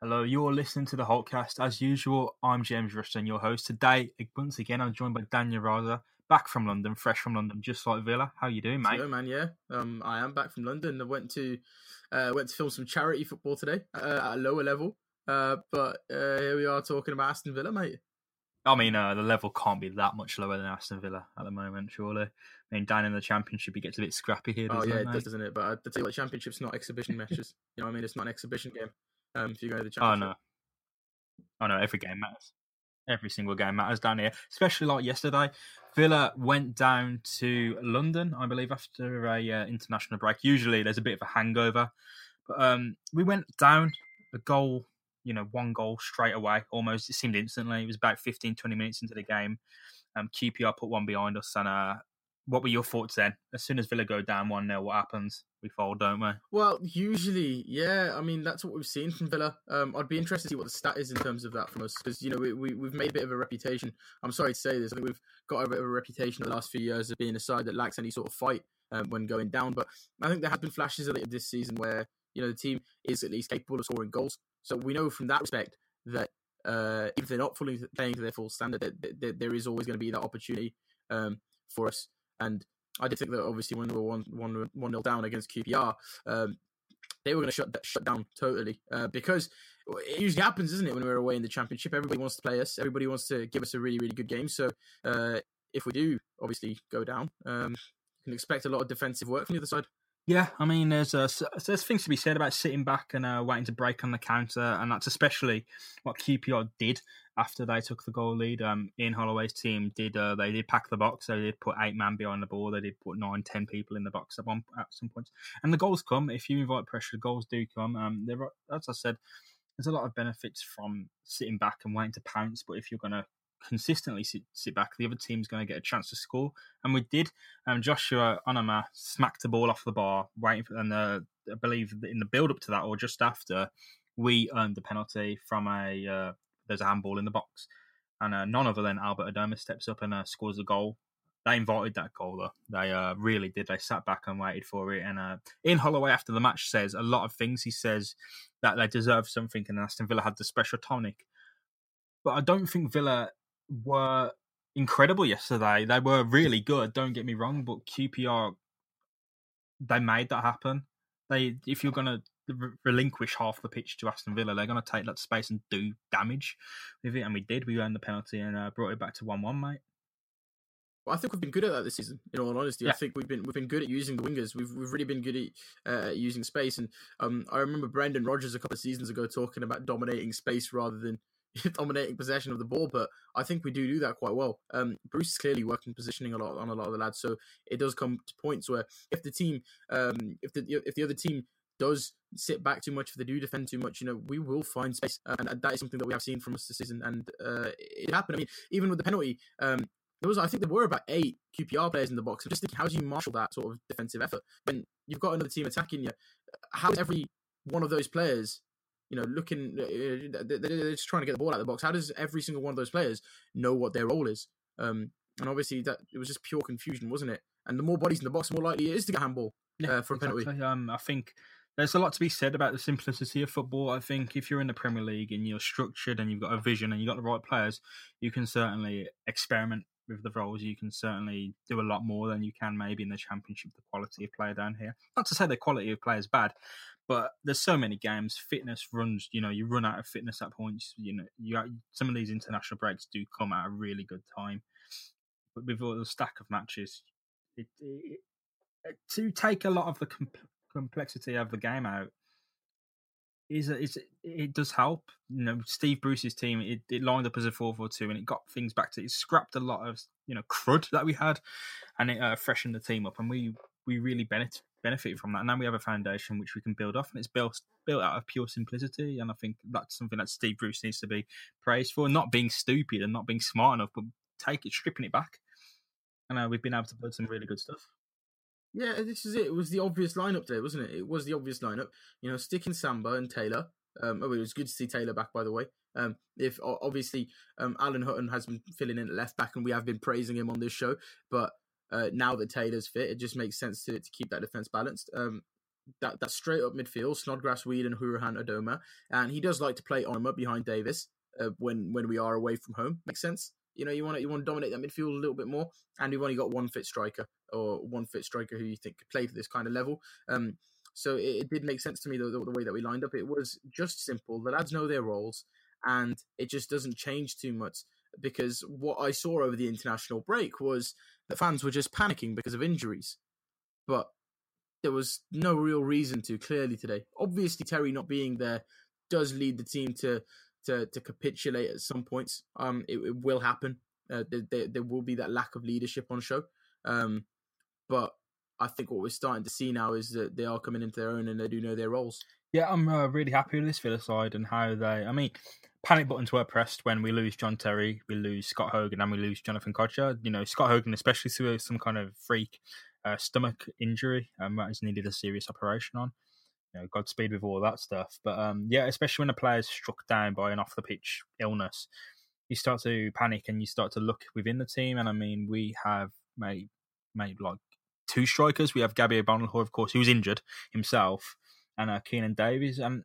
Hello, you're listening to the Holtecast. As usual, I'm James Rushton, your host. Today, once again, I'm joined by Daniel Raza, back from London, fresh from London, just like Villa. How you doing, mate? Hello, man. Yeah, um, I am back from London. I went to uh, went to film some charity football today uh, at a lower level, uh, but uh, here we are talking about Aston Villa, mate. I mean, uh, the level can't be that much lower than Aston Villa at the moment, surely. I mean, down in the Championship, it gets a bit scrappy here. Oh yeah, it, it does, doesn't it? But I tell you what, Championship's not exhibition matches. You know, what I mean, it's not an exhibition game. Um, if you go to the Oh no, oh no, every game matters. Every single game matters down here, especially like yesterday. Villa went down to London, I believe, after a uh, international break. Usually, there's a bit of a hangover, but um, we went down a goal. You know, one goal straight away. Almost, it seemed instantly. It was about 15, 20 minutes into the game. Um, QPR put one behind us, and uh, what were your thoughts then? As soon as Villa go down one 0 what happens? We fold, don't we? Well, usually, yeah. I mean, that's what we've seen from Villa. Um, I'd be interested to see what the stat is in terms of that from us because you know we, we we've made a bit of a reputation. I'm sorry to say this. I think we've got a bit of a reputation the last few years of being a side that lacks any sort of fight um, when going down. But I think there have been flashes of it this season where you know the team is at least capable of scoring goals. So we know from that respect that uh, if they're not fully playing to their full standard, that, that there is always going to be that opportunity um, for us. And I did think that obviously when we were one one one nil down against QPR, um, they were going to shut shut down totally uh, because it usually happens, isn't it? When we're away in the championship, everybody wants to play us. Everybody wants to give us a really really good game. So uh, if we do obviously go down, um, you can expect a lot of defensive work from the other side. Yeah, I mean, there's uh, there's things to be said about sitting back and uh, waiting to break on the counter, and that's especially what QPR did after they took the goal lead. Um, Ian Holloway's team did uh, they did pack the box. They did put eight man behind the ball. They did put nine, ten people in the box at one at some points, and the goals come if you invite pressure. The goals do come. Um, there, as I said, there's a lot of benefits from sitting back and waiting to pounce. But if you're to consistently sit, sit back, the other team's going to get a chance to score, and we did. Um, Joshua Onomah smacked the ball off the bar, waiting for, and uh, I believe in the build up to that or just after, we earned the penalty from a uh, there's a handball in the box, and uh, none other than Albert Adomah steps up and uh, scores a goal. They invited that goal though. They uh, really did. They sat back and waited for it. And uh, Ian Holloway after the match says a lot of things. He says that they deserve something, and Aston Villa had the special tonic. But I don't think Villa were incredible yesterday. They were really good. Don't get me wrong, but QPR they made that happen. They if you're gonna re- relinquish half the pitch to Aston Villa, they're gonna take that space and do damage with it, and we did. We earned the penalty and uh, brought it back to one-one, mate. Well, I think we've been good at that this season. In all honesty, Yeah. I think we've been we've been good at using the wingers. We've we've really been good at uh, using space. And um, I remember Brendan Rodgers a couple of seasons ago talking about dominating space rather than dominating possession of the ball. But I think we do do that quite well. Um, Bruce is clearly working positioning a lot on a lot of the lads. So it does come to points where if the team, um, if the if the other team does sit back too much, if they do defend too much, you know, we will find space, and that is something that we have seen from us this season. And uh, it happened. I mean, even with the penalty, um, there was I think there were about eight QPR players in the box. I'm just thinking, how do you marshal that sort of defensive effort when you've got another team attacking you? How is every one of those players, you know, looking, uh, they're they're just trying to get the ball out of the box? How does every single one of those players know what their role is? Um, and obviously that it was just pure confusion, wasn't it? And the more bodies in the box, the more likely it is to get handball. uh, for a penalty. Um, I think there's a lot to be said about the simplicity of football. I think if you're in the Premier League and you're structured and you've got a vision and you've got the right players, you can certainly experiment with the roles. You can certainly do a lot more than you can maybe in the Championship. The quality of player down here. Not to say the quality of play is bad, but there's so many games. Fitness runs. You know, you run out of fitness at points. You know, you some of these international breaks do come at a really good time. But with all the stack of matches, it, it, to take a lot of the com- complexity of the game out is is it does help. You know, Steve Bruce's team it, it lined up as a four four two, and it got things back to it scrapped a lot of you know crud that we had, and it uh, freshened the team up, and we we really benefit benefited from that. And now we have a foundation which we can build off, and it's built built out of pure simplicity. And I think that's something that Steve Bruce needs to be praised for, not being stupid and not being smart enough, but take it, stripping it back. And uh, we've been able to build some really good stuff. Yeah, this is it. It was the obvious lineup there, wasn't it? It was the obvious lineup. You know, sticking Samba and Taylor. Um, oh, it was good to see Taylor back, by the way. Um, if obviously um, Alan Hutton has been filling in at left back, and we have been praising him on this show, but uh, now that Taylor's fit, it just makes sense to to keep that defense balanced. Um, that that straight up midfield, Snodgrass, Weed, and Hourihane, Adomah, and he does like to play Onomah behind Davis uh, when when we are away from home. Makes sense. You know, you want to you want to dominate that midfield a little bit more, and we've only got one fit striker or one fit striker who you think could play for this kind of level. Um, so it, it did make sense to me the, the, the way that we lined up. It was just simple. The lads know their roles, and it just doesn't change too much because what I saw over the international break was the fans were just panicking because of injuries, but there was no real reason to clearly today. Obviously, Terry not being there does lead the team to to, to capitulate at some points. Um, it, it will happen. Uh, there, there, there, will be that lack of leadership on show. Um, but I think what we're starting to see now is that they are coming into their own and they do know their roles. Yeah, I'm uh, really happy with this Villa side and how they. I mean, panic buttons were pressed when we lose John Terry, we lose Scott Hogan, and we lose Jonathan Kodjia. You know, Scott Hogan, especially through some kind of freak uh, stomach injury, um, that has needed a serious operation on. You know, Godspeed with all that stuff. But um, yeah, especially when a player is struck down by an off the pitch illness, you start to panic and you start to look within the team. And I mean, we have made made like two strikers. We have Gabby O'Donnell, who of course was injured himself, and uh, Keinan Davis. And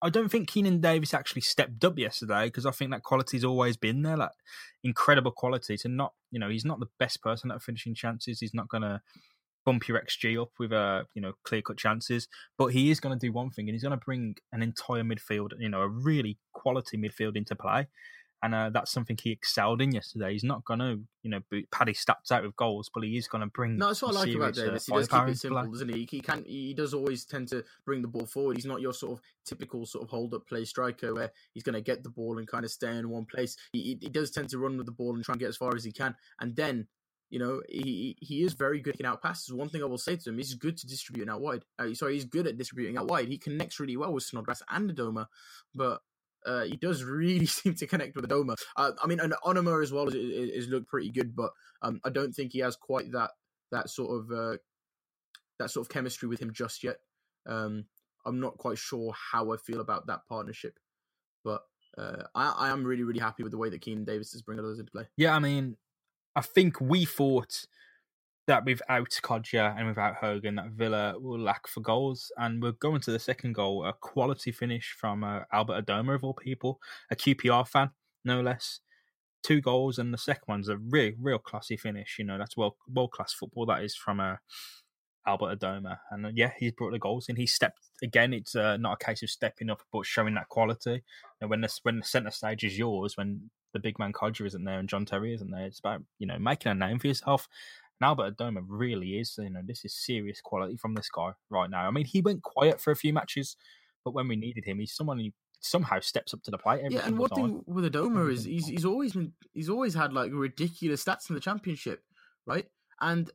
I don't think Keinan Davis actually stepped up yesterday because I think that quality's always been there, like incredible quality. To not, you know, he's not the best person at finishing chances. He's not going to bump your XG up with uh, you know clear cut chances, but he is going to do one thing, and he's going to bring an entire midfield, you know, a really quality midfield into play and uh, that's something he excelled in yesterday. He's not going to, you know, pad his stats out with goals, but he is going to bring. No, that's what I like about uh, Davis. He does keep it simple, doesn't he? He can. He does always tend to bring the ball forward. He's not your sort of typical sort of hold up play striker where he's going to get the ball and kind of stay in one place. He, he does tend to run with the ball and try and get as far as he can, and then. You know, he he is very good at out passes. One thing I will say to him, he's good to distributing out wide. Uh, sorry, he's good at distributing out wide. He connects really well with Snodgrass and Adomah, but uh, he does really seem to connect with Adomah. Uh, I mean, and Onomah as well is, is, is looked pretty good, but um, I don't think he has quite that that sort of uh, that sort of chemistry with him just yet. Um, I'm not quite sure how I feel about that partnership, but uh, I, I am really really happy with the way that Keinan Davis is bringing others into play. Yeah, I mean, I think we thought that without Kodjia and without Hogan, that Villa will lack for goals. And we're going to the second goal, a quality finish from uh, Albert Adomah, of all people, a QPR fan, no less. Two goals, and the second one's a real, real classy finish. You know, that's world world class football. That is from uh, Albert Adomah, and uh, yeah, he's brought the goals in. He stepped again. It's uh, not a case of stepping up, but showing that quality. And when the when the centre stage is yours, when the big man Kodjia isn't there and John Terry isn't there, it's about you know making a name for yourself. And Albert Adomah really is, you know, this is serious quality from this guy right now. I mean, he went quiet for a few matches, but when we needed him, he's someone who somehow steps up to the plate. yeah, and one thing with Adomah is he's he's always been he's always had like ridiculous stats in the championship, right? And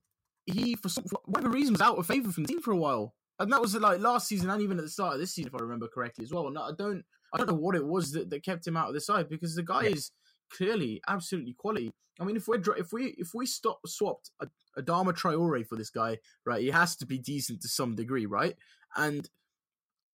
he for, some, for whatever reason was out of favour from the team for a while, and that was like last season and even at the start of this season, if I remember correctly as well. And I don't I don't know what it was that, that kept him out of the side because the guy yeah. is clearly absolutely quality. I mean, if we if we if we stop swapped a, Adama Traore for this guy, right, he has to be decent to some degree, right? And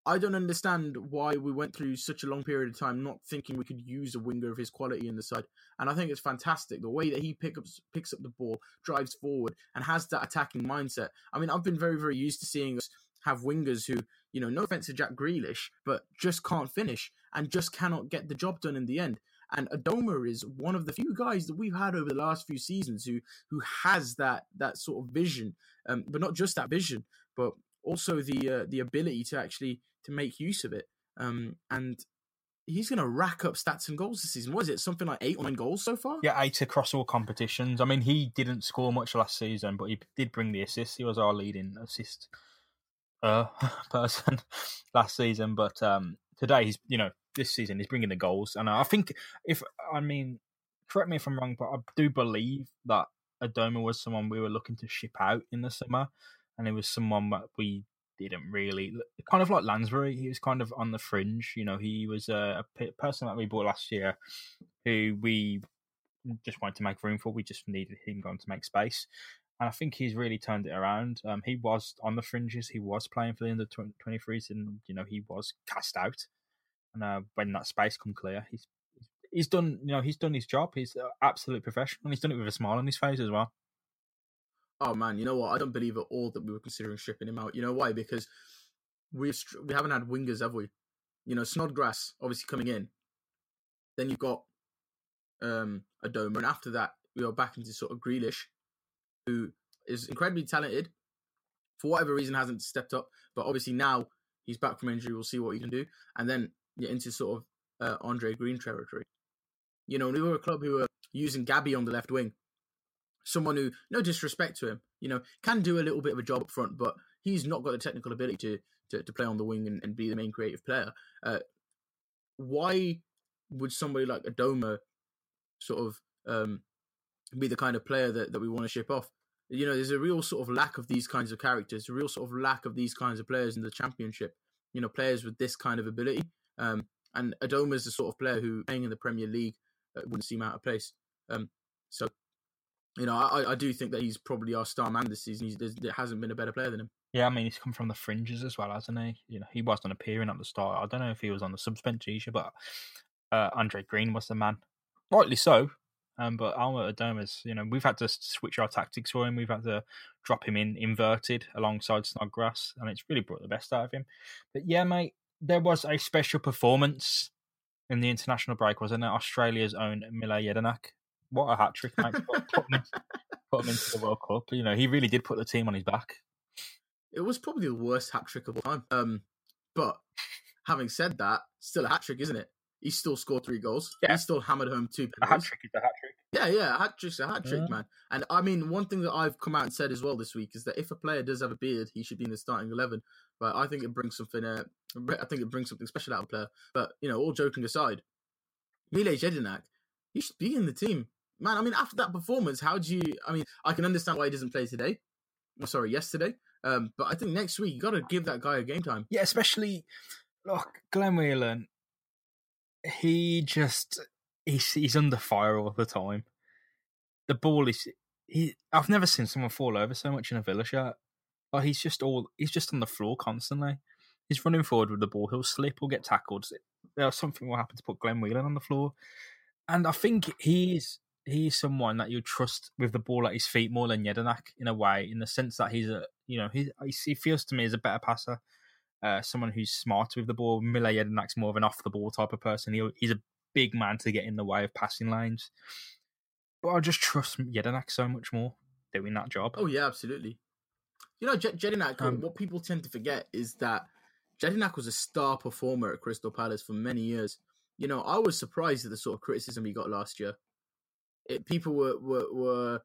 I don't understand why we went through such a long period of time not thinking we could use a winger of his quality in the side. And I think it's fantastic the way that he pick up, picks up the ball, drives forward, and has that attacking mindset. I mean, I've been very, very used to seeing us have wingers who, you know, no offense to Jack Grealish, but just can't finish and just cannot get the job done in the end. And Adomah is one of the few guys that we've had over the last few seasons who who has that that sort of vision, um, but not just that vision, but also the uh, the ability to actually to make use of it. Um, and he's going to rack up stats and goals this season. Was it something like eight or nine goals so far? Yeah, eight across all competitions. I mean, he didn't score much last season, but he did bring the assist. He was our leading assist uh, person last season. But um, today, he's you know this season. He's bringing the goals, and I think if I mean, correct me if I'm wrong, but I do believe that Adomah was someone we were looking to ship out in the summer, and it was someone that we didn't really kind of like Lansbury. He was kind of on the fringe. You know, he was a, a person that we bought last year, who we just wanted to make room for. We just needed him going to make space. And I think he's really turned it around. Um, he was on the fringes. He was playing for the under 23s, and you know he was cast out and uh, when that space come clear, he's he's done. You know, he's done his job. He's an absolute professional. And he's done it with a smile on his face as well. Oh man, you know what? I don't believe at all that we were considering stripping him out. You know why? Because str- we haven't had wingers, have we? You know, Snodgrass obviously coming in. Then you've got um Adomah, and after that we are back into sort of Grealish, who is incredibly talented. For whatever reason, hasn't stepped up, but obviously now he's back from injury. We'll see what he can do, and then you're into sort of uh, Andre Green territory. You know, we were a club who were using Gabby on the left wing, someone who, no disrespect to him, you know, can do a little bit of a job up front, but he's not got the technical ability to to, to play on the wing and, and be the main creative player. Uh, why would somebody like Adomah sort of um, be the kind of player that, that we want to ship off? You know, there's a real sort of lack of these kinds of characters, a real sort of lack of these kinds of players in the championship. You know, players with this kind of ability. Um, and Adomah is the sort of player who, playing in the Premier League, uh, wouldn't seem out of place. Um, so, you know, I, I do think that he's probably our star man this season. He's, there hasn't been a better player than him. Yeah, I mean he's come from the fringes as well, hasn't he? You know, he wasn't appearing at the start. I don't know if he was on the subs bench either, but uh, Andre Green was the man, rightly so. Um, but Alma Adomah's, you know, we've had to switch our tactics for him. We've had to drop him in inverted alongside Snodgrass, and it's really brought the best out of him. But yeah, mate, there was a special performance in the international break, wasn't it? Australia's own Mile Jedinak. What a hat trick, mate! put, put, him into, put him into the World Cup. You know, he really did put the team on his back. It was probably the worst hat trick of all time. Um, but having said that, still a hat trick, isn't it? He still scored three goals. Yeah. He still hammered home two penalties. A hat trick is a hat trick. Yeah, yeah, a hat trick's a hat trick, yeah. man. And I mean, one thing that I've come out and said as well this week is that if a player does have a beard, he should be in the starting eleven. But I think it brings something. Uh, I think it brings something special out of a player. But you know, all joking aside, Mile Jedinak, he should be in the team, man. I mean, after that performance, how do you? I mean, I can understand why he doesn't play today. Oh, sorry, yesterday. Um, but I think next week you got to give that guy a game time. Yeah, especially look, Glenn Whelan. He just he's he's under fire all the time. The ball is he. I've never seen someone fall over so much in a Villa shirt. Like he's just all he's just on the floor constantly. He's running forward with the ball. He'll slip or get tackled. There's something will happen to put Glenn Whelan on the floor, and I think he's he's someone that you trust with the ball at his feet more than Jedinak in a way, in the sense that he's a you know he he feels to me as a better passer, uh, someone who's smarter with the ball. Mile Jedinak's more of an off the ball type of person. He, he's a big man to get in the way of passing lanes, but I just trust Jedinak so much more doing that job. Oh yeah, absolutely. You know, Jedinak. Um, what people tend to forget is that Jedinak was a star performer at Crystal Palace for many years. You know, I was surprised at the sort of criticism he got last year it, people were were, were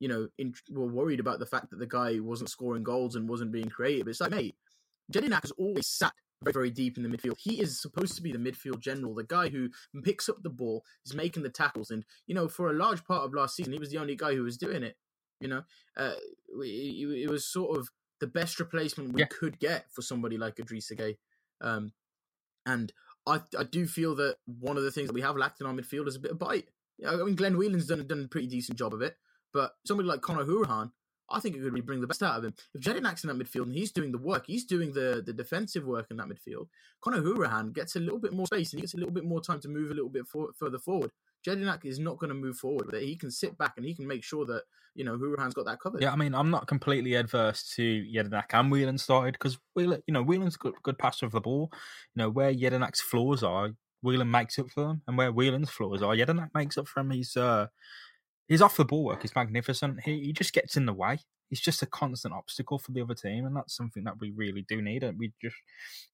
you know in, were worried about the fact that the guy wasn't scoring goals and wasn't being creative. It's like, mate, Jedinak has always sat very, very deep in the midfield. He is supposed to be the midfield general, the guy who picks up the ball, is making the tackles, and you know, for a large part of last season, he was the only guy who was doing it. You know, uh, it, it was sort of the best replacement we yeah. could get for somebody like Idrissa Gueye. Um, and I, I do feel that one of the things that we have lacked in our midfield is a bit of bite. I mean, Glenn Whelan's done done a pretty decent job of it, but somebody like Conor Hourihane, I think it could really bring the best out of him. If Jedinak's in that midfield and he's doing the work, he's doing the, the defensive work in that midfield, Conor Hourihane gets a little bit more space and he gets a little bit more time to move a little bit for, further forward. Jedinak is not going to move forward. That he can sit back and he can make sure that you know Hourihane's got that covered. Yeah, I mean, I'm not completely adverse to Jedinak and Whelan started because Whelan, you know, Whelan's good, good passer of the ball. You know where Jedinak's flaws are, Whelan makes up for them, and where Whelan's flaws are, Jedinak makes up for him. He's uh, he's off the ball work. He's magnificent. He he just gets in the way. He's just a constant obstacle for the other team, and that's something that we really do need. And we just,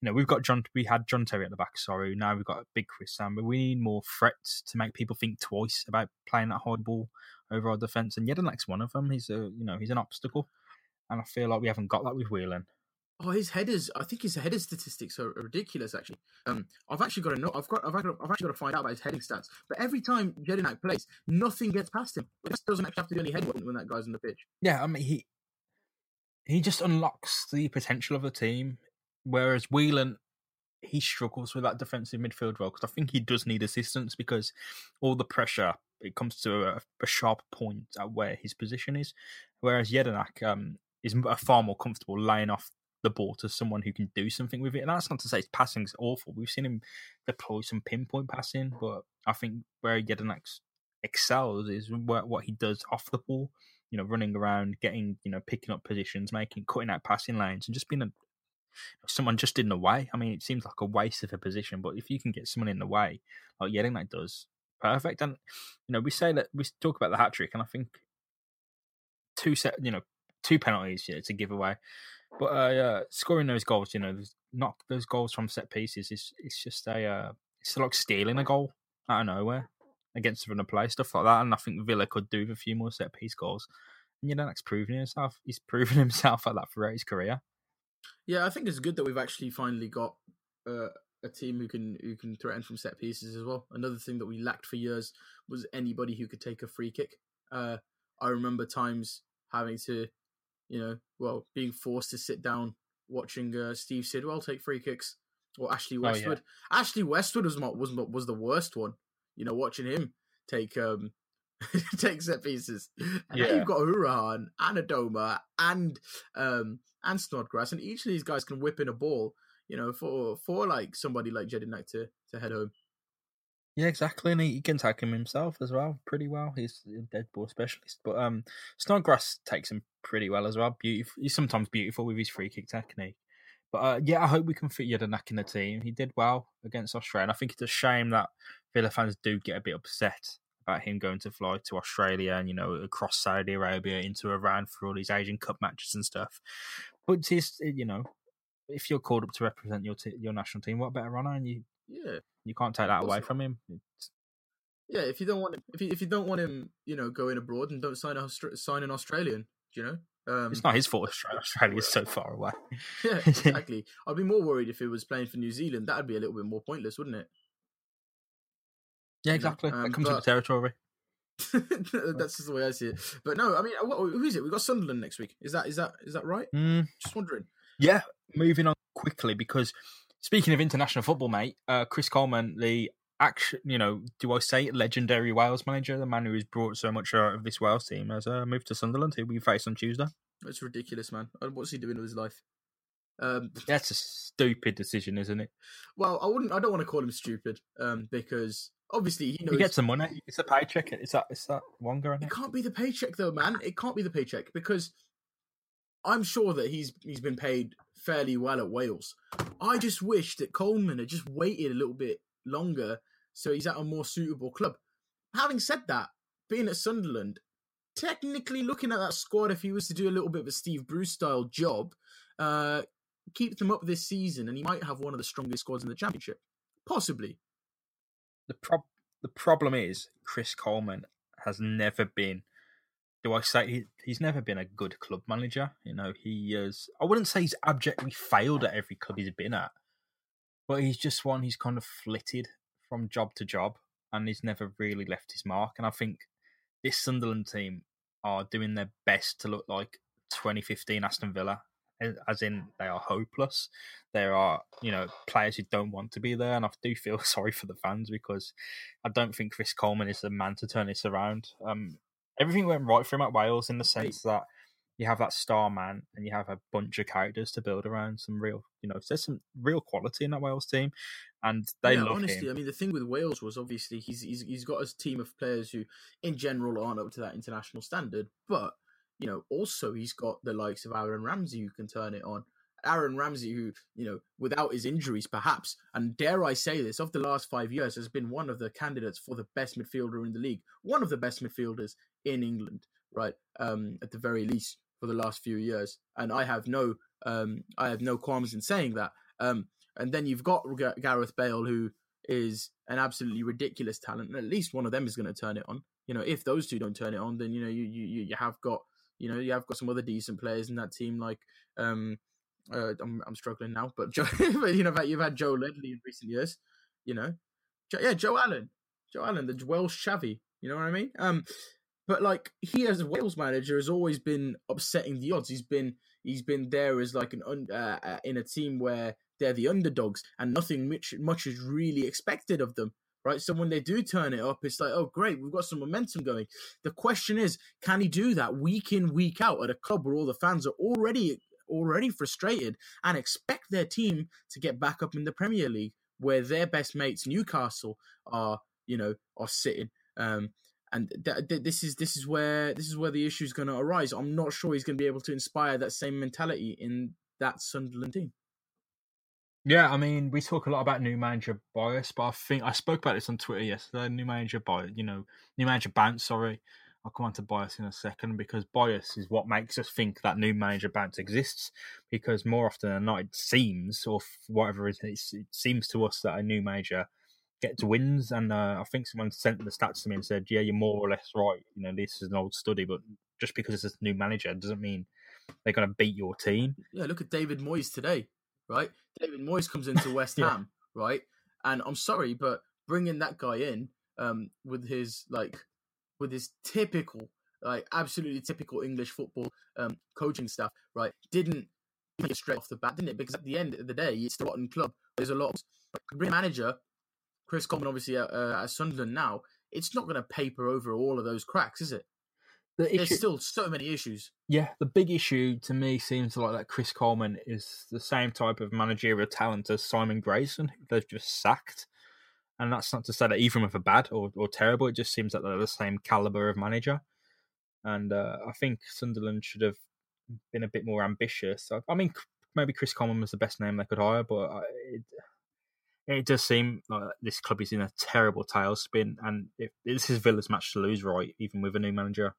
you know, we've got John. We had John Terry at the back. Sorry, now we've got a big Chris Sam, but we need more threats to make people think twice about playing that hard ball over our defense. And Jedinak's one of them. He's a, you know, he's an obstacle, and I feel like we haven't got that with Whelan. Oh, his headers! I think his header statistics are ridiculous. Actually, um, I've actually got to know. I've got. I've, actually, got to find out about his heading stats. But every time Jedinak plays, nothing gets past him. He doesn't actually have to do any head when that guy's on the pitch. Yeah, I mean he he just unlocks the potential of the team, whereas Whelan he struggles with that defensive midfield role because I think he does need assistance because all the pressure it comes to a, a sharp point at where his position is, whereas Jedinak um, is far more comfortable laying off the ball to someone who can do something with it. And that's not to say his passing's awful. We've seen him deploy some pinpoint passing, but I think where Jedinak excels is what he does off the ball. you know, running around, getting, you know, picking up positions, making, cutting out passing lanes, and just being a someone just in the way. I mean, it seems like a waste of a position, but if you can get someone in the way, like Jedinak does, perfect. And you know, we say that we talk about the hat trick, and I think two set, you know, two penalties yeah, to give away, but uh, uh, scoring those goals, you know, not those goals from set pieces is it's just a uh, it's like stealing a goal out of nowhere against another play, stuff like that. And I think Villa could do with a few more set piece goals. And you know, that's proving himself. He's proven himself at that throughout his career. Yeah, I think it's good that we've actually finally got uh, a team who can who can threaten from set pieces as well. Another thing that we lacked for years was anybody who could take a free kick. Uh, I remember times having to, you know, well, being forced to sit down watching uh, Steve Sidwell take free kicks or Ashley Westwood. Oh, yeah. Ashley Westwood was not, was was the worst one. You know, watching him take um take set pieces. And yeah. you've got Hourihane and Adomah and um and Snodgrass, and each of these guys can whip in a ball. You know, for for like somebody like Jedinak to to head home. Yeah, exactly, and he, can tackle him himself as well, pretty well. He's a dead ball specialist, but um, Snodgrass takes him pretty well as well. Beautiful, he's sometimes beautiful with his free kick technique. But uh, yeah, I hope we can fit Jedinak in the team. He did well against Australia, and I think it's a shame that Villa fans do get a bit upset about him going to fly to Australia and you know across Saudi Arabia into Iran for all these Asian Cup matches and stuff. But just you know, if you're called up to represent your t- your national team, what better honor? And you yeah, you can't take that away from him. It's... Yeah, if you don't want him, if you, if you don't want him, you know, going abroad and don't sign a sign an Australian, you know. Um, it's not his fault. Australia is so far away. yeah, exactly. I'd be more worried if he was playing for New Zealand. That'd be a little bit more pointless, wouldn't it? Yeah, exactly. Um, it comes but... with the territory. That's just the way I see it. But no, I mean, what, who is it? We've got Sunderland next week. Is that is that is that right? Mm. Just wondering. Yeah, moving on quickly because speaking of international football, mate, uh, Chris Coleman, the action, you know, do I say legendary Wales manager, the man who has brought so much out of this Wales team, has uh, moved to Sunderland, who we face on Tuesday. It's ridiculous, man. What's he doing with his life? Um, That's a stupid decision, isn't it? Well, I wouldn't. I don't want to call him stupid um, because obviously he knows he gets some money. It's a paycheck. It's that. It's that Wonga. It can't be the paycheck though, man. It can't be the paycheck because I'm sure that he's he's been paid fairly well at Wales. I just wish that Coleman had just waited a little bit longer so he's at a more suitable club. Having said that, being at Sunderland, technically looking at that squad, if he was to do a little bit of a Steve Bruce style job, uh, keep them up this season, and he might have one of the strongest squads in the championship, possibly. The prob the problem is Chris Coleman has never been. Do I say he, he's never been a good club manager? You know, he is. I wouldn't say he's abjectly failed at every club he's been at, but he's just one he's kind of flitted from job to job, and he's never really left his mark. And I think this Sunderland team are doing their best to look like 2015 Aston Villa as in they are hopeless. There are, you know, players who don't want to be there, and I do feel sorry for the fans because I don't think Chris Coleman is the man to turn this around. Um, everything went right for him at Wales in the sense that you have that star man and you have a bunch of characters to build around. Some real, you know, there's some real quality in that Wales team, and they yeah, love honestly, him. I mean, the thing with Wales was obviously he's, he's he's got a team of players who, in general, aren't up to that international standard, but you know, also he's got the likes of Aaron Ramsey who can turn it on. Aaron Ramsey, who, you know, without his injuries, perhaps, and dare I say this, of the last five years, has been one of the candidates for the best midfielder in the league, one of the best midfielders in England, right? Um, at the very least for the last few years. And I have no, um, I have no qualms in saying that. Um, and then you've got G- Gareth Bale, who is an absolutely ridiculous talent, and at least one of them is going to turn it on. You know, if those two don't turn it on, then you know you you you have got you know, you have got some other decent players in that team, like um, uh, I'm, I'm struggling now, but Joe, but you know, you've had Joe Ledley in recent years. You know, yeah, Joe Allen, Joe Allen, the Welsh Xavi. You know what I mean? Um, but like he as a Wales manager has always been upsetting the odds. He's been he's been there as like an uh, uh, in a team where they're the underdogs and nothing much much is really expected of them right? So when they do turn it up, it's like, oh, great, we've got some momentum going. The question is, can he do that week in, week out at a club where all the fans are already already frustrated and expect their team to get back up in the Premier League, where their best mates, Newcastle, are you know are sitting. Um, and th- th- this is this is where this is where the issue is going to arise. I'm not sure he's going to be able to inspire that same mentality in that Sunderland team. Yeah, I mean, we talk a lot about new manager bias, but I think I spoke about this on Twitter yesterday. New manager bias, you know, new manager bounce. Sorry, I'll come on to bias in a second because bias is what makes us think that new manager bounce exists. Because more often than not, it seems, or whatever it is, it seems to us that a new manager gets wins. And uh, I think someone sent the stats to me and said, "Yeah, you're more or less right. You know, this is an old study, but just because it's a new manager doesn't mean they're going to beat your team." Yeah, look at David Moyes today right? David Moyes comes into West yeah. Ham, right? And I'm sorry, but bringing that guy in um, with his like with his typical, like absolutely typical English football um, coaching stuff, right? Didn't get straight off the bat, didn't it? Because at the end of the day, it's the rotten club. There's a lot. Of, manager Chris Coleman, obviously at, uh, at Sunderland now. It's not going to paper over all of those cracks, is it? the issue, There's still so many issues. Yeah, the big issue to me seems like that Chris Coleman is the same type of managerial talent as Simon Grayson, they've just sacked. And that's not to say that either of them are bad or, or terrible. It just seems that they're the same caliber of manager. And uh, I think Sunderland should have been a bit more ambitious. I, I, mean, maybe Chris Coleman was the best name they could hire, but uh, it, it does seem like this club is in a terrible tailspin. And if, this is Villa's match to lose, right? Even with a new manager.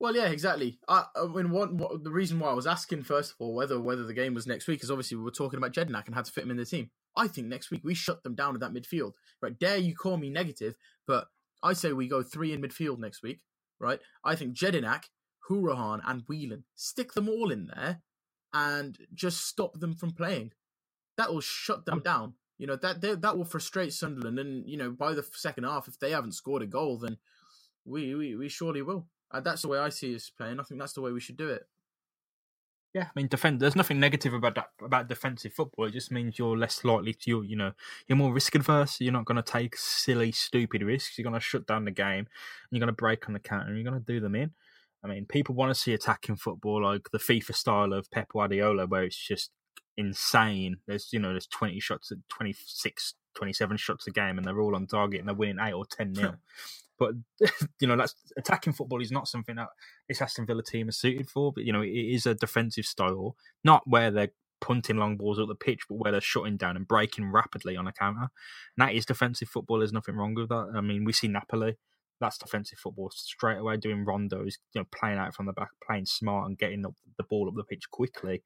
Well, yeah, exactly. I, I mean, what, what, the reason why I was asking first of all whether whether the game was next week is obviously we were talking about Jedinak and how to fit him in the team. I think next week we shut them down at that midfield. Right? Dare you call me negative, but I say we go three in midfield next week. Right? I think Jedinak, Hourihane, and Whelan stick them all in there and just stop them from playing. That will shut them down. You know that that will frustrate Sunderland, and you know by the second half, if they haven't scored a goal, then we we, we surely will. Uh, that's the way I see us playing. I think that's the way we should do it. Yeah, I mean, defend. There's nothing negative about that about defensive football. It just means you're less likely to, you know, you're more risk adverse. You're not going to take silly, stupid risks. You're going to shut down the game. And you're going to break on the counter. and You're going to do them in. I mean, people want to see attacking football like the FIFA style of Pep Guardiola, where it's just insane. There's, you know, there's 20 shots, at 26, 27 shots a game, and they're all on target, and they're winning eight or ten nil. But you know, that's attacking football is not something that this Aston Villa team is suited for. But you know, it is a defensive style, not where they're punting long balls up the pitch, but where they're shutting down and breaking rapidly on a counter. And that is defensive football. There's nothing wrong with that. I mean, we see Napoli. That's defensive football straight away. Doing rondos, you know, playing out from the back, playing smart, and getting up the ball up the pitch quickly.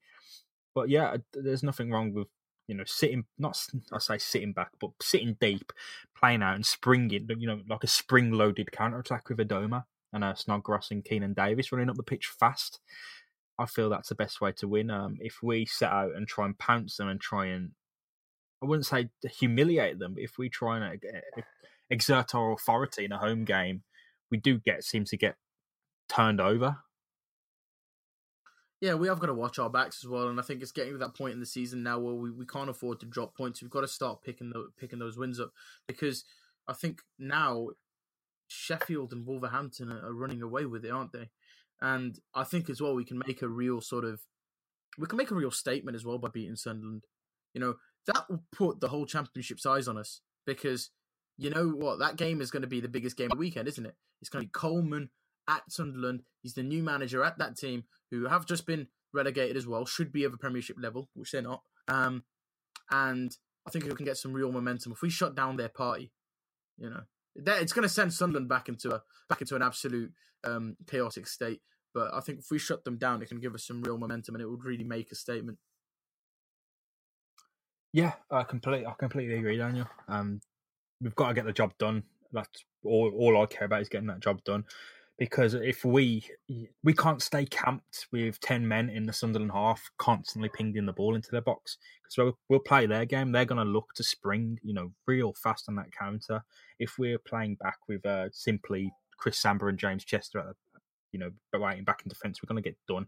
But yeah, there's nothing wrong with you know, sitting not I say sitting back, but sitting deep, playing out and springing, you know, like a spring-loaded counter attack with Adomah and uh, Snodgrass and Keinan Davis running up the pitch fast. I feel that's the best way to win. Um, if we set out and try and pounce them and try and, I wouldn't say humiliate them, but if we try and uh, exert our authority in a home game, we do get seem to get turned over yeah, we have got to watch our backs as well, and I think it's getting to that point in the season now where we, we can't afford to drop points. We've got to start picking the picking those wins up because I think now Sheffield and Wolverhampton are, are running away with it, aren't they? And I think as well we can make a real sort of we can make a real statement as well by beating Sunderland. You know that will put the whole championship's eyes on us because you know what that game is going to be the biggest game of the weekend, isn't it? It's going to be Coleman at Sunderland. He's the new manager at that team who have just been relegated as well, should be of a Premiership level, which they're not. Um, and I think we can get some real momentum if we shut down their party. You know, it's going to send Sunderland back into a back into an absolute um, chaotic state. But I think if we shut them down, it can give us some real momentum, and it would really make a statement. Yeah, I completely, I completely agree, Daniel. Um, we've got to get the job done. That's all. All I care about is getting that job done because if we we can't stay camped with 10 men in the Sunderland half constantly pinging the ball into their box because we'll, we'll play their game they're going to look to spring you know real fast on that counter. If we're playing back with uh, simply Chris Samba and James Chester at the, you know waiting back in defence we're going to get done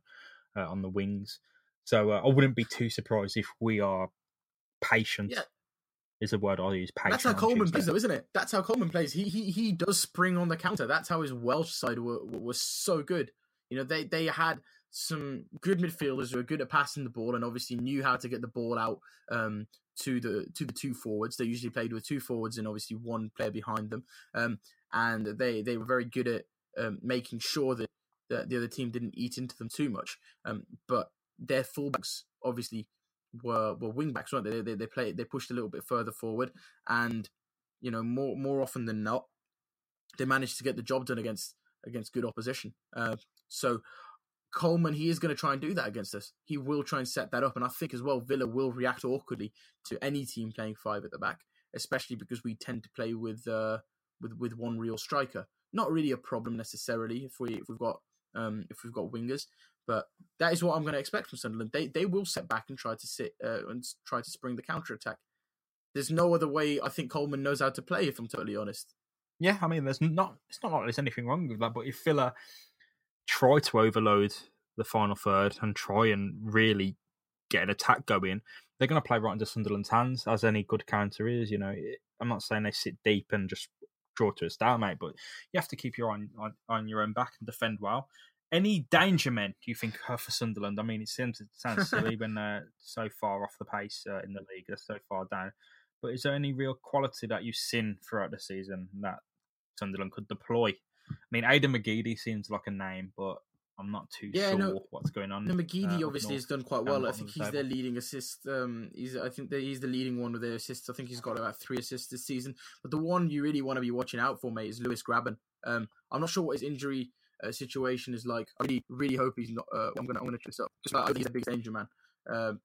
uh, on the wings. So uh, I wouldn't be too surprised if we are patient yeah is a word I'll use. That's how Coleman plays, though, isn't it? That's how Coleman plays. He he he does spring on the counter. That's how his Welsh side were, was so good. You know, they they had some good midfielders who were good at passing the ball and obviously knew how to get the ball out um, to the to the two forwards. They usually played with two forwards and obviously one player behind them. Um, and they they were very good at um, making sure that, that the other team didn't eat into them too much. Um, but their fullbacks obviously were were wingbacks, weren't they? They they play they pushed a little bit further forward, and you know more more often than not, they managed to get the job done against against good opposition. Uh, so Coleman, he is going to try and do that against us. He will try and set that up, and I think as well Villa will react awkwardly to any team playing five at the back, especially because we tend to play with uh, with with one real striker. Not really a problem necessarily if we if we've got um, if we've got wingers, but that is what I'm going to expect from Sunderland. They they will set back and try to sit uh, and try to spring the counter attack. There's no other way I think Coleman knows how to play. If I'm totally honest. Yeah, I mean, there's not. It's not like there's anything wrong with that. But if Villa try to overload the final third and try and really get an attack going, they're going to play right into Sunderland's hands, as any good counter is. You know, I'm not saying they sit deep and just draw to a stalemate, but you have to keep your on, on, on your own back and defend well. Any danger men do you think are for Sunderland? I mean, it seems it sounds silly when they're so far off the pace uh, in the league, they're so far down. But is there any real quality that you've seen throughout the season that Sunderland could deploy? I mean, Aiden McGeady seems like a name, but I'm not too yeah, sure no, what's going on. No, McGeady uh, obviously has done quite well. I think he's their leading assist. Um, he's I think he's the leading one with their assists. I think he's got about three assists this season. But the one you really want to be watching out for, mate, is Lewis Grabban. Um, I'm not sure what his injury uh, situation is like. I really, really hope he's not. Uh, I'm gonna, I'm gonna check this up. Just like, he's a big danger man. Um,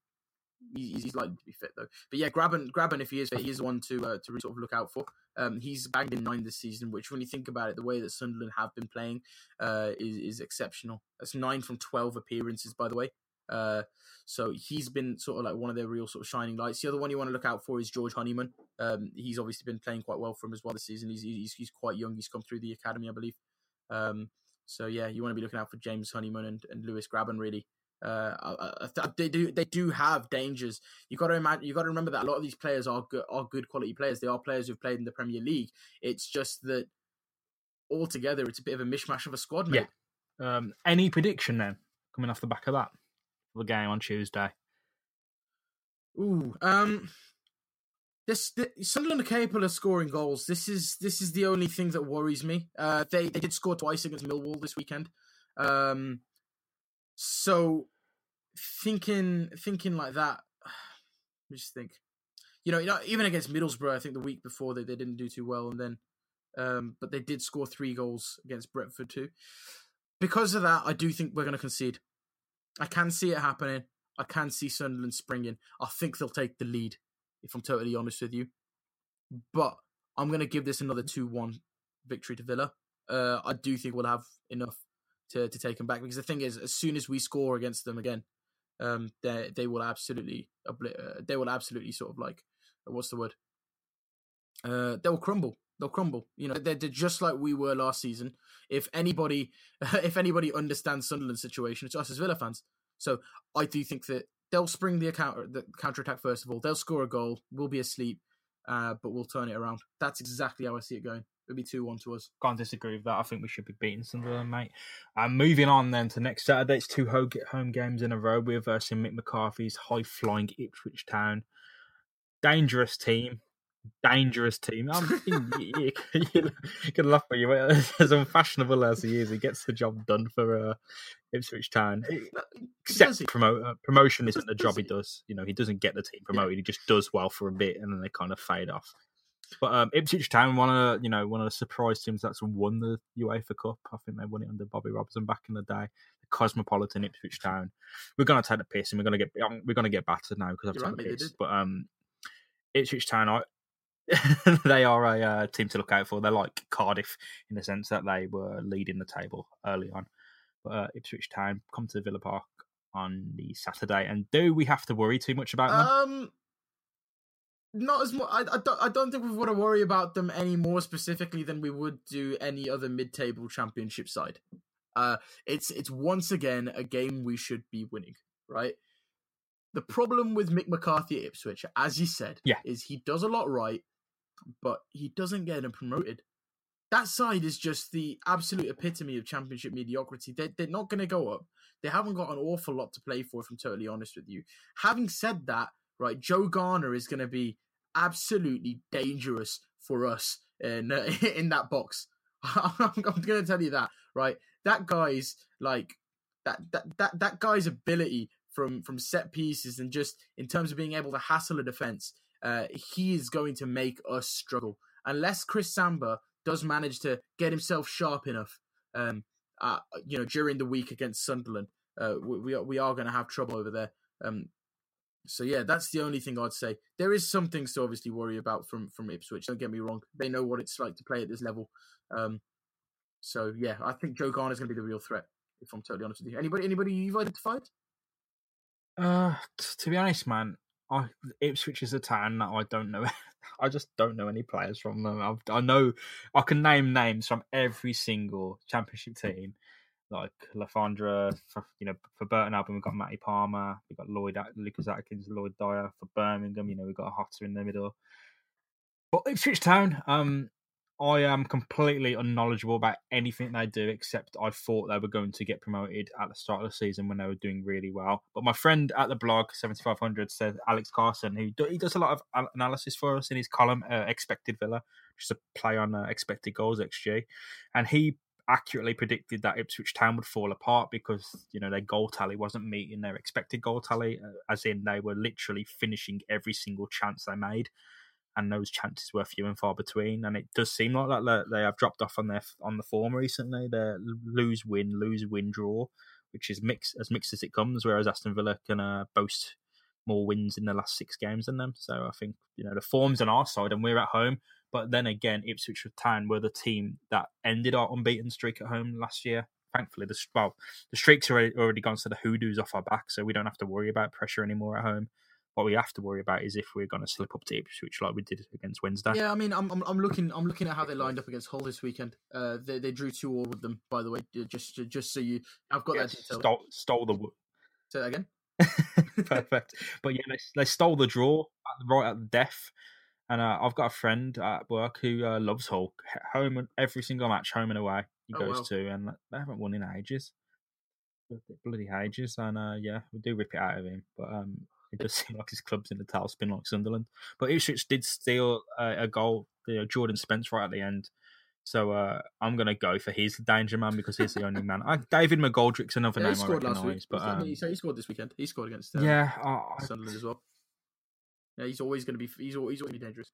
he's, he's likely to be fit though. But yeah, Grabban, Grabban, if he is fit, he is one to uh, to really sort of look out for. Um, he's bagged in nine this season, which when you think about it, the way that Sunderland have been playing uh, is is exceptional. That's nine from twelve appearances, by the way. Uh, so he's been sort of like one of their real sort of shining lights. The other one you want to look out for is George Honeyman. Um, he's obviously been playing quite well for him as well this season. He's he's, he's quite young. He's come through the academy, I believe. Um, so yeah, you want to be looking out for James Honeyman and, and Lewis Grabban really. Uh, they do they do have dangers. You got to imagine. You got to remember that a lot of these players are good, are good quality players. They are players who've played in the Premier League. It's just that altogether, it's a bit of a mishmash of a squad. Mate. Yeah. Um, any prediction then coming off the back of that for the game on Tuesday? Ooh, um, this, this Sunderland are capable of scoring goals. This is this is the only thing that worries me. Uh, they they did score twice against Millwall this weekend. Um, so thinking thinking like that, just think, you know, you know, even against Middlesbrough, I think the week before they, they didn't do too well, and then, um, but they did score three goals against Brentford too. Because of that, I do think we're going to concede. I can see it happening. I can see Sunderland springing. I think they'll take the lead, if I'm totally honest with you. But I'm going to give this another 2 1 victory to Villa. Uh, I do think we'll have enough to, to take them back because the thing is, as soon as we score against them again, um, they they will absolutely uh, they will absolutely sort of like what's the word? Uh, they'll crumble. They'll crumble. You know, they're, they're just like we were last season. If anybody, if anybody understands Sunderland's situation, it's us as Villa fans. So I do think that they'll spring the counter the counter attack first of all. They'll score a goal. We'll be asleep, uh, but we'll turn it around. That's exactly how I see it going. It'll be 2 1 to us. Can't disagree with that. I think we should be beating Sunderland, mate. And moving on then to next Saturday, it's two home games in a row. We're versing Mick McCarthy's high flying Ipswich Town. Dangerous team. Dangerous team. I'm, you, you, you, can laugh at you. As unfashionable as he is, he gets the job done for uh, Ipswich Town. Except promote, uh, promotion isn't the job he does. You know, he doesn't get the team promoted. He just does well for a bit, and then they kind of fade off. But um, Ipswich Town, one of you know one of the surprise teams that's won the UEFA Cup. I think they won it under Bobby Robson back in the day. The Cosmopolitan Ipswich Town. We're gonna take the piss and we're gonna get um, we're gonna get battered now because I've taken right, the piss. But um, Ipswich Town, I, they are a uh, team to look out for. They're like Cardiff in the sense that they were leading the table early on. But uh, Ipswich Town come to Villa Park on the Saturday, and do we have to worry too much about them? Um, not as much. I, I, don't, I don't think we want to worry about them any more specifically than we would do any other mid-table championship side. Uh, it's it's once again a game we should be winning, right? The problem with Mick McCarthy at Ipswich, as you said, yeah. is he does a lot right, but he doesn't get them promoted. That side is just the absolute epitome of championship mediocrity. They're, they're not going to go up. They haven't got an awful lot to play for, if I'm totally honest with you. Having said that, right? Joe Garner is going to be absolutely dangerous for us in uh, in that box. I'm, I'm going to tell you that, right? That guy's like that that that that guy's ability from from set pieces and just in terms of being able to hassle a defense, uh, he is going to make us struggle unless Chris Samba does manage to get himself sharp enough. Um, uh, you know, during the week against Sunderland, uh, we we are, going to have trouble over there. Um, so yeah, that's the only thing I'd say. There is some things to obviously worry about from from Ipswich. Don't get me wrong; they know what it's like to play at this level. Um, so yeah, I think Joe Garner is going to be the real threat. If I'm totally honest with you, anybody anybody you've identified? Uh, t- to be honest, man, I Ipswich is a town that I don't know. I just don't know any players from them. I, I know I can name names from every single championship team, like Lafondra. You know, for Burton Albion, we've got Matty Palmer, we've got Lloyd, Lucas Akins, Lloyd Dyer. For Birmingham, you know, we've got Hotter in the middle. But Ipswich Town, um, I am completely unknowledgeable about anything they do, except I thought they were going to get promoted at the start of the season when they were doing really well. But my friend at the blog 7500 said Alex Carson, who do, he does a lot of analysis for us in his column, uh, Expected Villa, just a play on uh, expected goals XG, and he accurately predicted that Ipswich Town would fall apart because you know their goal tally wasn't meeting their expected goal tally, uh, as in they were literally finishing every single chance they made and those chances were few and far between. And it does seem like that they have dropped off on their on the form recently. They lose win, lose win draw, which is mixed as mixed as it comes. Whereas Aston Villa can uh, boast more wins in the last six games than them. So I think you know the form's on our side, and we're at home. But then again, Ipswich Town were the team that ended our unbeaten streak at home last year. Thankfully, the well, the streaks are already gone, so the hoodoos off our back, so we don't have to worry about pressure anymore at home. What we have to worry about is if we're going to slip up to Ipswich like we did against Wednesday. Yeah, I mean, I'm, I'm, I'm looking I'm looking at how they lined up against Hull this weekend. Uh, they they drew two all with them, by the way. Just just so you, I've got that detail. Stole, stole the. Say that again. Perfect. But yeah, they, they stole the draw right at the death. And uh, I've got a friend at work who uh, loves Hull. Home every single match, home and away, he oh, goes to, and they haven't won in ages, bloody ages. And uh, yeah, we do rip it out of him. But um, it does seem like his club's in the tailspin like Sunderland. But Ipswich did steal uh, a goal, you know, Jordan Spence right at the end. So uh, I'm going to go for his danger man because he's the only man. Uh, David McGoldrick's another yeah, name I recognize. But um, he, he scored this weekend. He scored against uh, yeah Sunderland as well. Yeah, he's always going to be he's always, he's always be dangerous.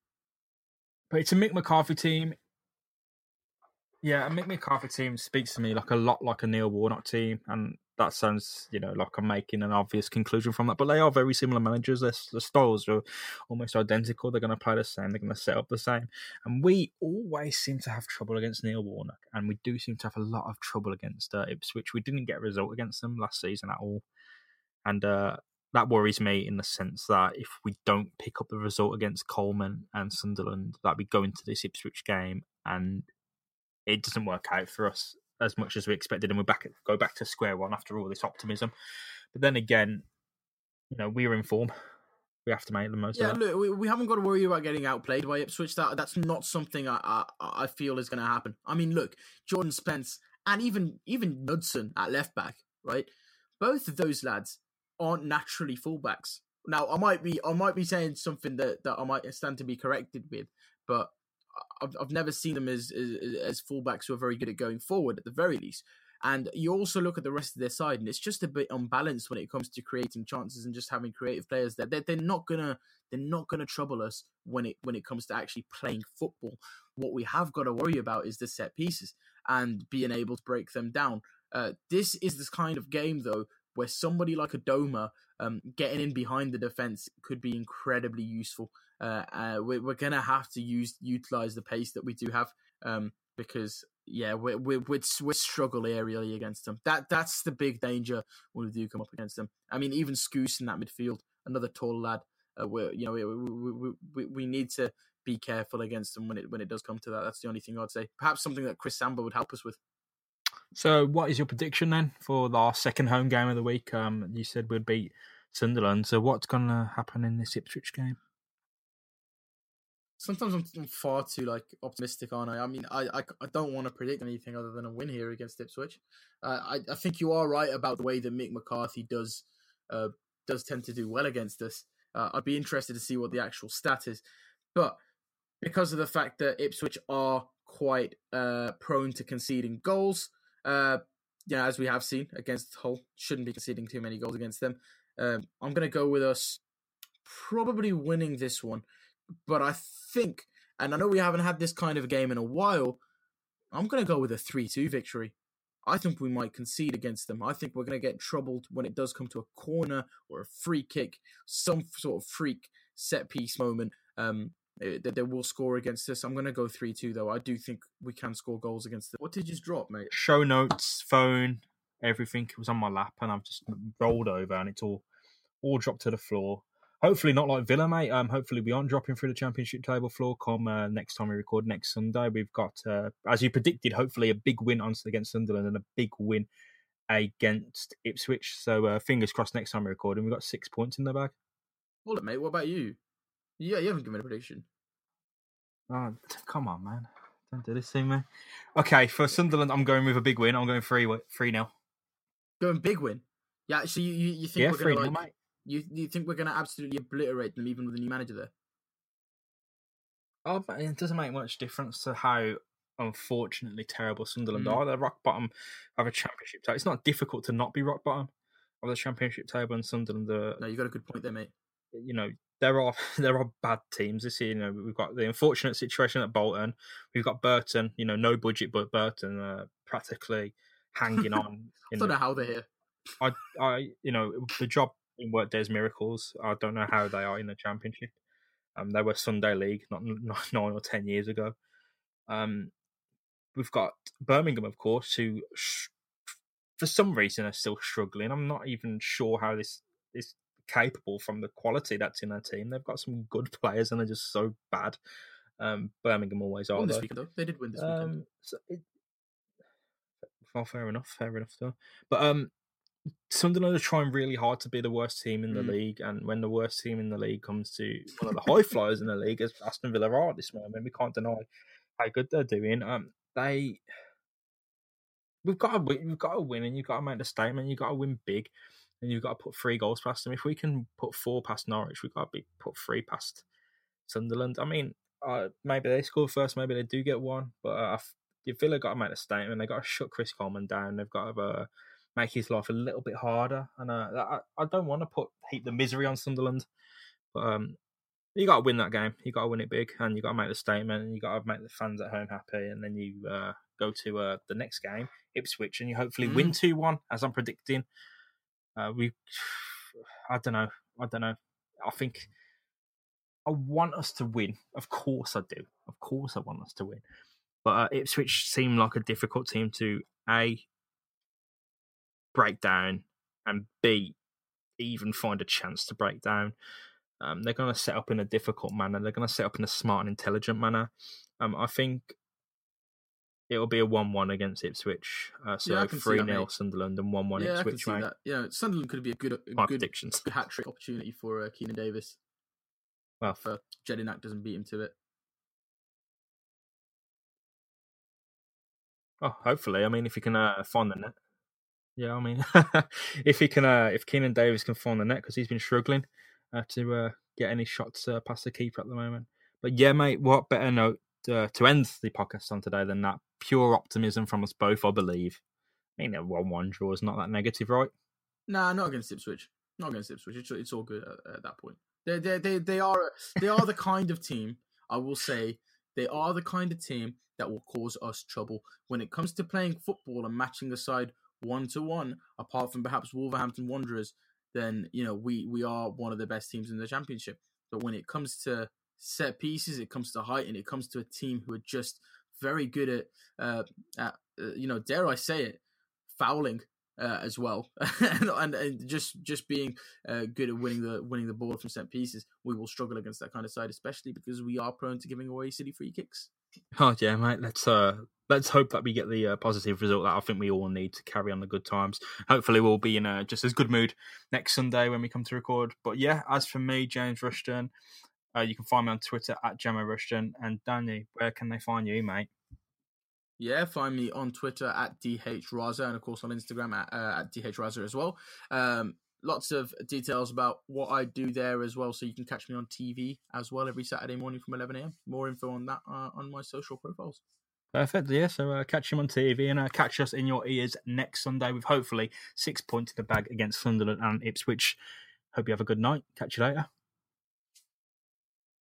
But it's a Mick McCarthy team. Yeah, a Mick McCarthy team speaks to me like a lot like a Neil Warnock team, and that sounds, you know, like I'm making an obvious conclusion from that. But they are very similar managers. Their, their styles are almost identical. They're going to play the same. They're going to set up the same. And we always seem to have trouble against Neil Warnock, and we do seem to have a lot of trouble against uh, Ipswich. We didn't get a result against them last season at all, and uh, that worries me in the sense that if we don't pick up the result against Coleman and Sunderland, that we go into this Ipswich game and it doesn't work out for us as much as we expected, and we're back go back to square one after all this optimism. But then again, you know, we are in form. We have to make the most. Yeah, of look, we, we haven't got to worry about getting outplayed by Ipswich. That that's not something I I, I feel is going to happen. I mean, look, Jordan Spence and even even Knudsen at left back, right? Both of those lads aren't naturally fullbacks. Now, I might be I might be saying something that, that I might stand to be corrected with, but I've, I've never seen them as, as, as fullbacks who are very good at going forward at the very least. And you also look at the rest of their side, and it's just a bit unbalanced when it comes to creating chances and just having creative players there. They're, they're not gonna they're not gonna trouble us when it when it comes to actually playing football. What we have got to worry about is the set pieces and being able to break them down. Uh, this is this kind of game though where somebody like Adomah um, getting in behind the defense could be incredibly useful. Uh, uh, we're, we're gonna have to use utilize the pace that we do have um, because yeah, we're we're we're, struggle aerially against them. That that's the big danger when we do come up against them. I mean, even Skuse in that midfield, another tall lad. Uh, we you know we, we, we, we need to be careful against them when it when it does come to that. That's the only thing I'd say. Perhaps something that Chris Samba would help us with. So, what is your prediction then for our second home game of the week? Um, you said we'd beat Sunderland. So, what's going to happen in this Ipswich game? Sometimes I'm, I'm, far too like optimistic, aren't I? I mean, I I, I don't want to predict anything other than a win here against Ipswich. Uh, I I think you are right about the way that Mick McCarthy does uh, does tend to do well against us. Uh, I'd be interested to see what the actual stat is, but because of the fact that Ipswich are quite uh, prone to conceding goals, uh, know, as we have seen against Hull, shouldn't be conceding too many goals against them. Um, I'm going to go with us probably winning this one, but I think, and I know we haven't had this kind of a game in a while, I'm going to go with a 3 2 victory. I think we might concede against them. I think we're going to get troubled when it does come to a corner or a free kick, some sort of freak set piece moment um, eh, that they will score against us. I'm going to go 3 2, though. I do think we can score goals against them. What did you just drop, mate? Show notes, phone, everything was on my lap, and I've just rolled over and it's all all dropped to the floor hopefully not like Villa, mate. Um, hopefully we aren't dropping through the Championship table floor. Come uh, next time we record next Sunday, we've got uh, as you predicted, hopefully a big win on against Sunderland and a big win against Ipswich. So uh, fingers crossed next time we record, and we've got six points in the bag. Hold it, mate. What about you? Yeah, you haven't given me a prediction. Oh, come on, man. Don't do this to me. Okay, for Sunderland, I'm going with a big win. I'm going three, three nil. Going big win. Yeah, so you you, you think yeah, we're three gonna nil, like, mate. You you think we're gonna absolutely obliterate them even with a new manager there? Oh, but it doesn't make much difference to how unfortunately terrible Sunderland Mm. are. They're rock bottom of a championship table. It's not difficult to not be rock bottom of the championship table, and Sunderland are, No, you got a good point there, mate. you know, there are there are bad teams this year. You know, we've got the unfortunate situation at Bolton. We've got Burton. You know, no budget, but Burton uh, practically hanging on. I don't the- know how they're here. I, I, you know, the job in work does miracles. I don't know how they are in the championship. Um, they were Sunday League not, not nine or ten years ago. Um, we've got Birmingham, of course, who sh- for some reason are still struggling. I'm not even sure how this is capable from the quality that's in their team. They've got some good players and they're just so bad. Um, Birmingham always are. Won this though. weekend though. They did win this weekend. Um, so it, well, fair enough, fair enough though. But um, Sunderland are trying really hard to be the worst team in the Mm. league, and when the worst team in the league comes to one of the high flyers in the league, as Aston Villa are at this moment, we can't deny how good they're doing. Um, they we've got to win, we've got to win, and you've got to make the statement. You've got to win big, and you've got to put three goals past them. If we can put four past Norwich, we've got to be put three past Sunderland. I mean, uh, maybe they score first, maybe they do get one, but uh, Villa got to make a statement. They've got to shut Chris Coleman down. They've got to uh, make his life a little bit harder. And uh, I, I don't want to put heap the misery on Sunderland, but um, you got to win that game. You got to win it big, and you got to make the statement, and you got to make the fans at home happy. And then you uh, go to uh, the next game, Ipswich, and you hopefully win two one, as I'm predicting. Uh, we, I don't know, I don't know. I think I want us to win. Of course, I do. Of course, I want us to win. But uh, Ipswich seem like a difficult team to a break down and b even find a chance to break down. Um, they're going to set up in a difficult manner. They're going to set up in a smart and intelligent manner. Um, I think it'll be a one-one against Ipswich. Uh, so Yeah, I can see three that, 0. Sunderland and one-one yeah, I can Ipswich. that. Yeah, Sunderland could be a good, a My good, predictions. good hat trick opportunity for uh, Keinan Davis. Well, If uh, Jedinak doesn't beat him to it. Oh, hopefully. I mean, if you can uh, find the net. Yeah, I mean, if he can, uh, if Keinan Davis can find the net because he's been struggling uh, to uh, get any shots uh, past the keeper at the moment. But yeah, mate, what better note uh, to end the podcast on today than that? Pure optimism from us both, I believe. I mean, a one-one draw is not that negative, right? Nah, not against Ipswich. Not against Ipswich. It's, it's all good at, at that point. They they they they are they are the kind of team. I will say they are the kind of team that will cause us trouble when it comes to playing football and matching the side one to one. Apart from perhaps Wolverhampton Wanderers, then you know we we are one of the best teams in the championship. But when it comes to set pieces, it comes to height, and it comes to a team who are just very good at, uh, at uh, you know, dare I say it, fouling uh, as well, and, and, and just just being uh, good at winning the winning the ball from set pieces, we will struggle against that kind of side, especially because we are prone to giving away silly free kicks. Oh yeah, mate. Let's uh let's hope that we get the uh, positive result that I think we all need to carry on the good times. Hopefully, we'll be in a just as good mood next Sunday when we come to record. But yeah, as for me, James Rushton, uh, you can find me on Twitter at Gemma Rushton. And Danny, where can they find you, mate? Yeah, find me on Twitter at dhraza and of course on Instagram at, uh, at dhraza as well. Um, lots of details about what I do there as well. So you can catch me on TV as well every Saturday morning from 11 a.m. More info on that uh, on my social profiles. Perfect. Yeah. So uh, catch him on TV and uh, catch us in your ears next Sunday with hopefully six points in the bag against Sunderland and Ipswich. Hope you have a good night. Catch you later.